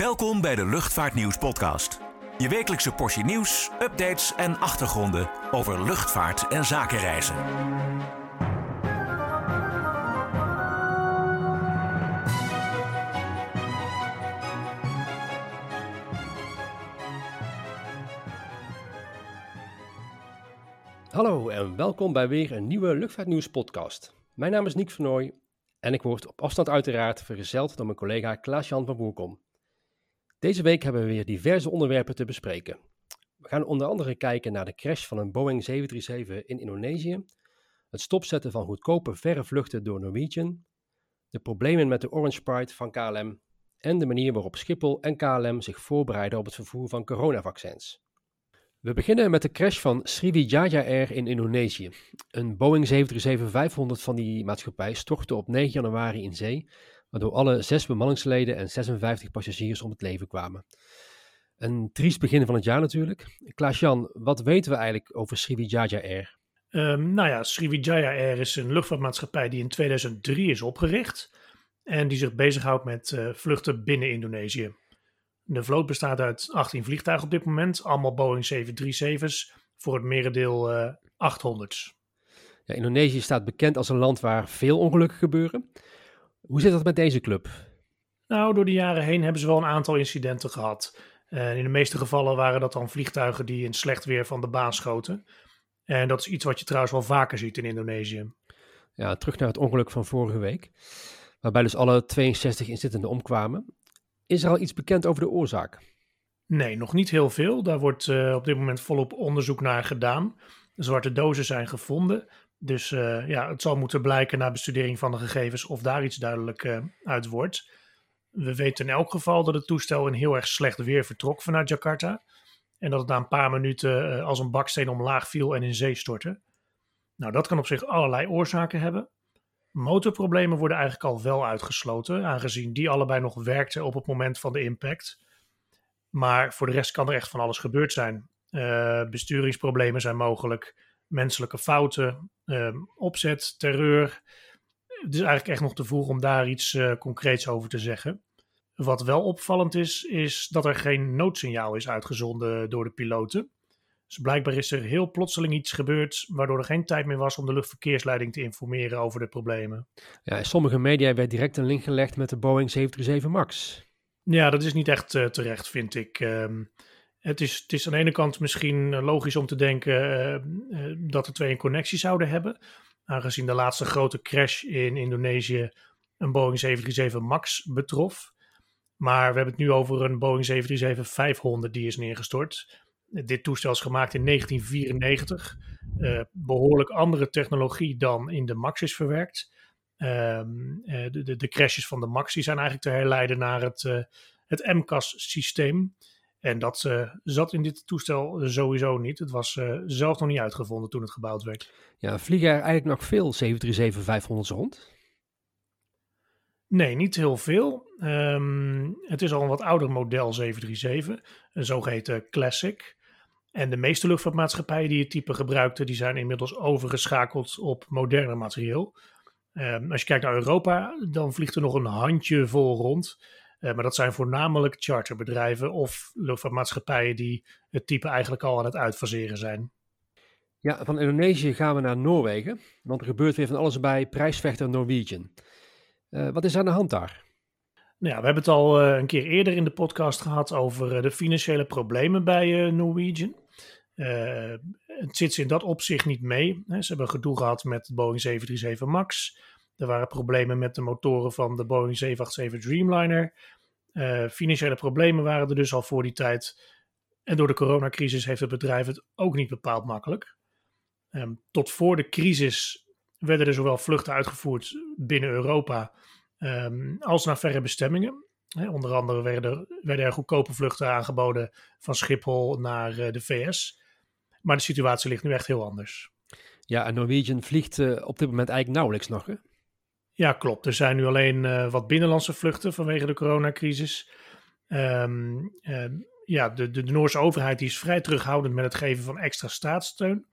Welkom bij de Luchtvaartnieuws podcast. Je wekelijkse portie nieuws, updates en achtergronden over luchtvaart en zakenreizen. Hallo en welkom bij weer een nieuwe Luchtvaartnieuws podcast. Mijn naam is Niek Vernooy en ik word op afstand uiteraard vergezeld door mijn collega Klaas-Jan van Boerkom. Deze week hebben we weer diverse onderwerpen te bespreken. We gaan onder andere kijken naar de crash van een Boeing 737 in Indonesië, het stopzetten van goedkope verre vluchten door Norwegian, de problemen met de Orange Pride van KLM en de manier waarop Schiphol en KLM zich voorbereiden op het vervoer van coronavaccins. We beginnen met de crash van Sriwijaya Air in Indonesië. Een Boeing 737-500 van die maatschappij stortte op 9 januari in zee, waardoor alle zes bemanningsleden en 56 passagiers om het leven kwamen. Een triest begin van het jaar natuurlijk. Klaas-Jan, wat weten we eigenlijk over Sriwijaya Air? Um, nou ja, Sriwijaya Air is een luchtvaartmaatschappij die in 2003 is opgericht en die zich bezighoudt met uh, vluchten binnen Indonesië. De vloot bestaat uit 18 vliegtuigen op dit moment, allemaal Boeing 737's, voor het merendeel uh, 800's. Ja, Indonesië staat bekend als een land waar veel ongelukken gebeuren. Hoe zit dat met deze club? Nou, door de jaren heen hebben ze wel een aantal incidenten gehad. En in de meeste gevallen waren dat dan vliegtuigen die in slecht weer van de baan schoten. En dat is iets wat je trouwens wel vaker ziet in Indonesië. Ja, terug naar het ongeluk van vorige week, waarbij dus alle 62 inzittenden omkwamen. Is er al iets bekend over de oorzaak? Nee, nog niet heel veel. Daar wordt uh, op dit moment volop onderzoek naar gedaan. De zwarte dozen zijn gevonden. Dus uh, ja, het zal moeten blijken na bestudering van de gegevens of daar iets duidelijk uh, uit wordt. We weten in elk geval dat het toestel in heel erg slecht weer vertrok vanuit Jakarta. En dat het na een paar minuten uh, als een baksteen omlaag viel en in zee stortte. Nou, dat kan op zich allerlei oorzaken hebben. Motorproblemen worden eigenlijk al wel uitgesloten, aangezien die allebei nog werkten op het moment van de impact. Maar voor de rest kan er echt van alles gebeurd zijn. besturingsproblemen zijn mogelijk menselijke fouten, uh, opzet, terreur. Het is eigenlijk echt nog te vroeg om daar iets uh, concreets over te zeggen. Wat wel opvallend is, is dat er geen noodsignaal is uitgezonden door de piloten. Dus blijkbaar is er heel plotseling iets gebeurd, waardoor er geen tijd meer was om de luchtverkeersleiding te informeren over de problemen. Ja, in sommige media werd direct een link gelegd met de Boeing 737 MAX. Ja, dat is niet echt uh, terecht, vind ik. Um, het is, het is aan de ene kant misschien eh, logisch om te denken uh, uh, dat de twee een connectie zouden hebben. Aangezien de laatste grote crash in Indonesië een Boeing 737 MAX betrof. Maar we hebben het nu over een Boeing 737-500 die is neergestort. Dit toestel is gemaakt in 1994. behoorlijk andere technologie dan in de MAX is verwerkt. Ehm, de, de, de, crashes van de MAX die zijn eigenlijk te herleiden naar het, het MCAS-systeem. En dat uh, zat in dit toestel sowieso niet. Het was uh, zelf nog niet uitgevonden toen het gebouwd werd. Ja, vliegen er eigenlijk nog veel 737-500's rond? Nee, niet heel veel. Um, het is al een wat ouder model 737, een zogeheten Classic. En de meeste luchtvaartmaatschappijen die het type gebruikten, die zijn inmiddels overgeschakeld op moderner materieel. Um, als je kijkt naar Europa, dan vliegt er nog een handje vol rond. Uh, maar dat zijn voornamelijk charterbedrijven of luchtvaartmaatschappijen die het type eigenlijk al aan het uitfaseren zijn. Ja, van Indonesië gaan we naar Noorwegen, want er gebeurt weer van alles bij prijsvechter Norwegian. Uh, wat is aan de hand daar? Nou ja, we hebben het al uh, een keer eerder in de podcast gehad over de financiële problemen bij Norwegian. het zit ze in dat opzicht niet mee. Hè. Ze hebben gedoe gehad met de Boeing 737 MAX. Er waren problemen met de motoren van de Boeing 787 Dreamliner. Uh, financiële problemen waren er dus al voor die tijd. En door de coronacrisis heeft het bedrijf het ook niet bepaald makkelijk. Um, tot voor de crisis werden er zowel vluchten uitgevoerd binnen Europa um, als naar verre bestemmingen. Onder andere werden, werden, er goedkope vluchten aangeboden van Schiphol naar uh, de VS. Maar de situatie ligt nu echt heel anders. Ja, en Norwegian vliegt uh, op dit moment eigenlijk nauwelijks nog. Hè? Ja, klopt. Er zijn nu alleen uh, wat binnenlandse vluchten vanwege de coronacrisis. Um, uh, ja, de, de, de, Noorse overheid die is vrij terughoudend met het geven van extra staatssteun.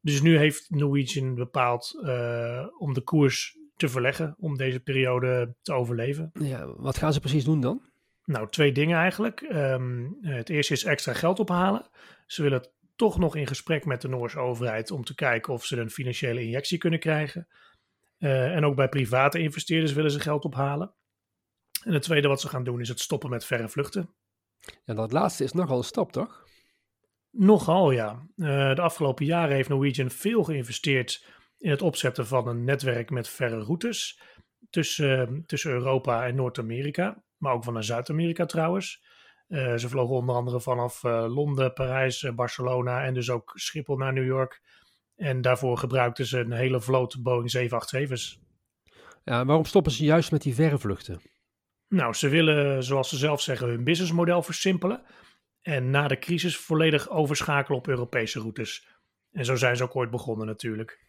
Dus nu heeft Norwegian bepaald uh, om de koers te verleggen om deze periode te overleven. Ja, wat gaan ze precies doen dan? Nou, twee dingen eigenlijk. Ehm, het eerste is extra geld ophalen. Ze willen toch nog in gesprek met de Noorse overheid om te kijken of ze een financiële injectie kunnen krijgen. Uh, en ook bij private investeerders willen ze geld ophalen. En het tweede wat ze gaan doen is het stoppen met verre vluchten. En dat laatste is nogal een stap, toch? Nogal, ja. Uh, de afgelopen jaren heeft Norwegian veel geïnvesteerd in het opzetten van een netwerk met verre routes tussen, uh, tussen Europa en Noord-Amerika, maar ook van Zuid-Amerika trouwens. Uh, ze vlogen onder andere vanaf Londen, Parijs, Barcelona en dus ook Schiphol naar New York. En daarvoor gebruikten ze een hele vloot Boeing 787's. Ja, waarom stoppen ze juist met die verre vluchten? Nou, ze willen, zoals ze zelf zeggen, hun businessmodel versimpelen. En na de crisis volledig overschakelen op Europese routes. En zo zijn ze ook ooit begonnen natuurlijk.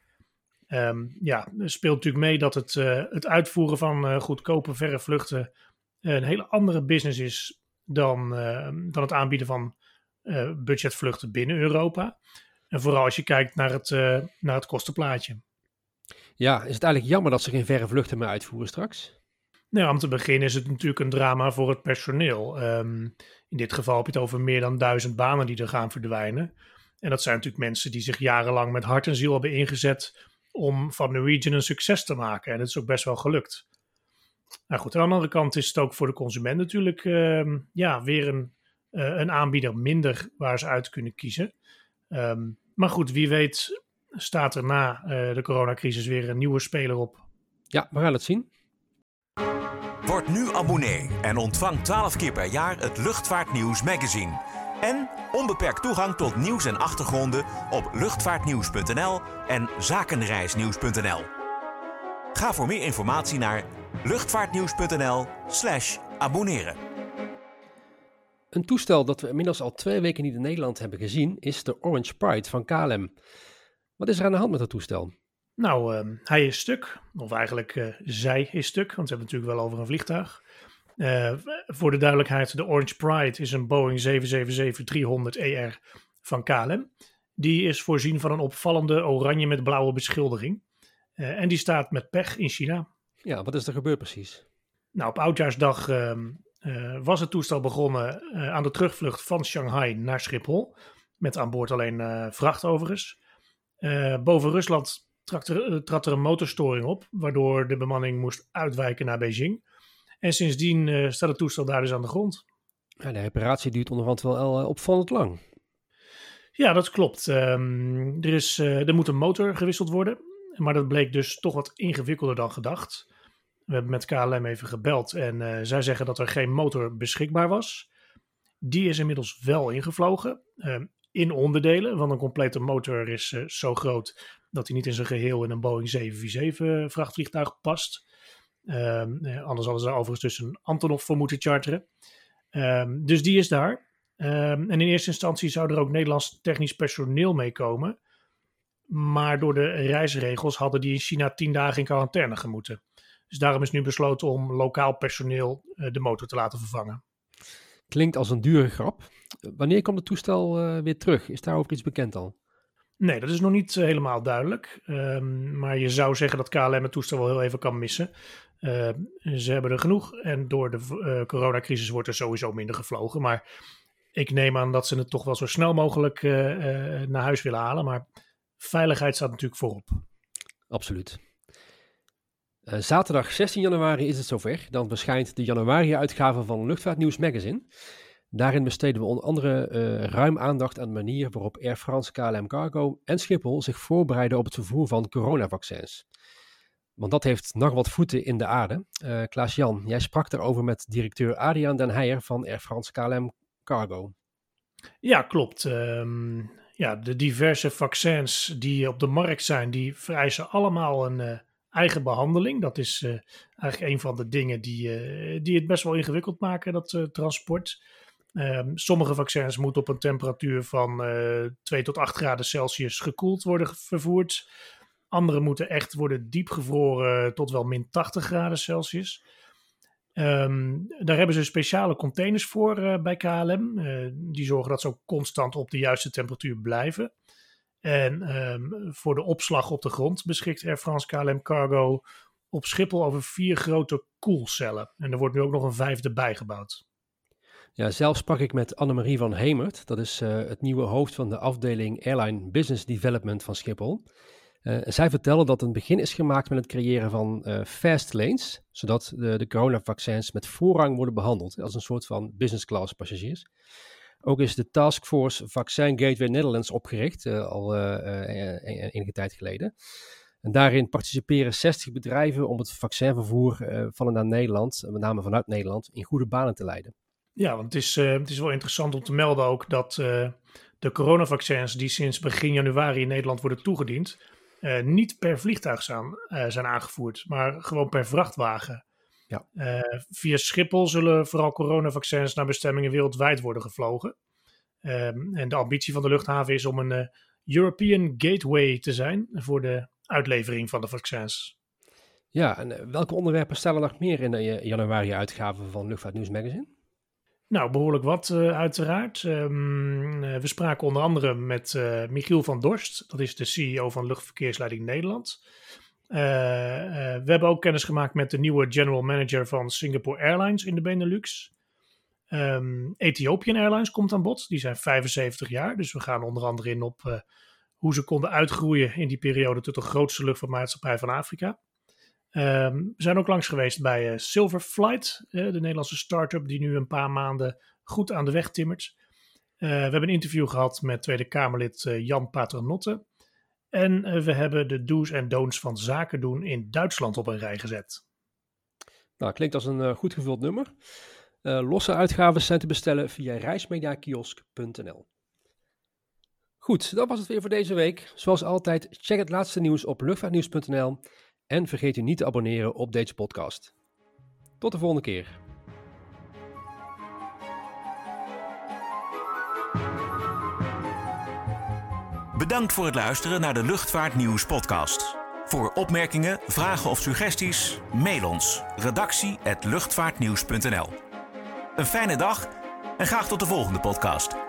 Um, ja, er speelt natuurlijk mee dat het, uh, het uitvoeren van uh, goedkope verre vluchten een hele andere business is dan, uh, dan het aanbieden van budgetvluchten binnen Europa. En vooral als je kijkt naar het, naar het kostenplaatje. Ja, is het eigenlijk jammer dat ze geen verre vluchten meer uitvoeren straks? Nou, om te beginnen is het natuurlijk een drama voor het personeel. Um, in dit geval heb je het over meer dan duizend banen die er gaan verdwijnen. En dat zijn natuurlijk mensen die zich jarenlang met hart en ziel hebben ingezet om van Norwegian een succes te maken. En het is ook best wel gelukt. Nou goed, aan de andere kant is het ook voor de consument natuurlijk uh, ja, weer een, uh, een aanbieder minder waar ze uit kunnen kiezen. Um, maar goed, wie weet staat er na uh, de coronacrisis weer een nieuwe speler op. Ja, we gaan het zien. Word nu abonnee en ontvang 12 keer per jaar het Luchtvaartnieuws magazine. En onbeperkt toegang tot nieuws en achtergronden op luchtvaartnieuws.nl en zakenreisnieuws.nl. Ga voor meer informatie naar luchtvaartnieuws.nl/slash abonneren. Een toestel dat we inmiddels al twee weken niet in Nederland hebben gezien is de Orange Pride van KLM. Wat is er aan de hand met dat toestel? Nou, uh, hij is stuk. Of eigenlijk uh, zij is stuk, want we hebben het natuurlijk wel over een vliegtuig. Uh, voor de duidelijkheid, de Orange Pride is een Boeing 777-300ER van KLM. Die is voorzien van een opvallende oranje met blauwe beschildering. Uh, en die staat met pech in China. Ja, wat is er gebeurd precies? Nou, op Oudjaarsdag ehm, was het toestel begonnen aan de terugvlucht van Shanghai naar Schiphol. Met aan boord alleen vracht overigens. boven Rusland trad er, eh, trad er een motorstoring op, waardoor de bemanning moest uitwijken naar Beijing. En sindsdien uh, staat het toestel daar dus aan de grond. Ja, de reparatie duurt onderhand wel uh, opvallend lang. Ja, dat klopt. Um, er, is, uh, er moet een motor gewisseld worden, maar dat bleek dus toch wat ingewikkelder dan gedacht. We hebben met KLM even gebeld en zij zeggen dat er geen motor beschikbaar was. Die is inmiddels wel ingevlogen. Ehm, in onderdelen, want een complete motor is uh, zo groot dat hij niet in zijn geheel in een Boeing 747 vrachtvliegtuig past. Um, anders hadden ze overigens dus een Antonov voor moeten charteren. Um, dus die is daar. En in eerste instantie zou er ook Nederlands technisch personeel meekomen. Maar door de reisregels hadden die in China tien dagen in quarantaine gemoeten. Dus daarom is nu besloten om lokaal personeel uh, de motor te laten vervangen. Klinkt als een dure grap. Wanneer komt het toestel uh, weer terug? Is daarover iets bekend al? Nee, dat is nog niet uh, helemaal duidelijk. Um, maar je zou zeggen dat KLM het toestel wel heel even kan missen. Uh, ze hebben er genoeg en door de coronacrisis wordt er sowieso minder gevlogen. Maar ik neem aan dat ze het toch wel zo snel mogelijk naar huis willen halen. Maar veiligheid staat natuurlijk voorop. Absoluut. Uh, zaterdag 16 januari is het zover. Dan verschijnt de januari-uitgave van Luchtvaartnieuws Magazine. Daarin besteden we onder andere uh, ruim aandacht aan de manier waarop Air France, KLM Cargo en Schiphol zich voorbereiden op het vervoer van coronavaccins. Want dat heeft nog wat voeten in de aarde. Uh, Klaas-Jan, jij sprak daarover met directeur Adriaan Den Heijer van Air France KLM Cargo. Ja, klopt. Um, ja, de diverse vaccins die op de markt zijn, die vereisen allemaal een eigen behandeling. Dat is uh, eigenlijk een van de dingen die, die het best wel ingewikkeld maken, dat transport. Um, sommige vaccins moeten op een temperatuur van uh, 2 tot 8 graden Celsius gekoeld worden vervoerd. Andere moeten echt worden diepgevroren tot wel min 80 graden Celsius. Um, daar hebben ze speciale containers voor bij KLM. Die zorgen dat ze ook constant op de juiste temperatuur blijven. En um, voor de opslag op de grond beschikt Air France KLM Cargo op Schiphol over vier grote koelcellen. En er wordt nu ook nog een vijfde bijgebouwd. Ja, zelf sprak ik met Annemarie van Hemert. Dat is uh, het nieuwe hoofd van de afdeling Airline Business Development van Schiphol. Uh, zij vertelde dat een begin is gemaakt met het creëren van uh, fast lanes, zodat de, de coronavaccins met voorrang worden behandeld als een soort van business class passagiers. Ook is de Taskforce Vaccin Gateway Netherlands opgericht, al enige tijd geleden. En daarin participeren 60 bedrijven om het vaccinvervoer van en naar Nederland, met name vanuit Nederland, in goede banen te leiden. Ja, want het is, het is wel interessant om te melden ook dat de coronavaccins die sinds begin januari in Nederland worden toegediend, niet per vliegtuig zijn, zijn aangevoerd, maar gewoon per vrachtwagen. Ja. via Schiphol zullen vooral coronavaccins naar bestemmingen wereldwijd worden gevlogen. Um, en de ambitie van de luchthaven is om een European Gateway te zijn voor de uitlevering van de vaccins. Ja, en welke onderwerpen stellen nog meer in de januari-uitgave van Luchtvaart Nieuws Magazine? Nou, behoorlijk wat uh, uiteraard. Um, uh, we spraken onder andere met uh, Michiel van Dorst, dat is de CEO van Luchtverkeersleiding Nederland. We hebben ook kennis gemaakt met de nieuwe general manager van Singapore Airlines in de Benelux. Um, Ethiopian Airlines komt aan bod, die zijn 75 jaar, dus we gaan onder andere in op hoe ze konden uitgroeien in die periode tot de grootste luchtvaartmaatschappij van Afrika. Um, we zijn ook langs geweest bij Silverflight, de Nederlandse start-up die nu een paar maanden goed aan de weg timmert. We hebben een interview gehad met Tweede Kamerlid Jan Paternotte. En we hebben de do's en don'ts van zaken doen in Duitsland op een rij gezet. Nou, klinkt als een goed gevuld nummer. losse uitgaven zijn te bestellen via reismediakiosk.nl. Goed, dat was het weer voor deze week. Zoals altijd, check het laatste nieuws op luchtvaartnieuws.nl en vergeet u niet te abonneren op deze podcast. Tot de volgende keer. Bedankt voor het luisteren naar de Luchtvaartnieuws podcast. Voor opmerkingen, vragen of suggesties, mail ons redactie@luchtvaartnieuws.nl. Een fijne dag en graag tot de volgende podcast.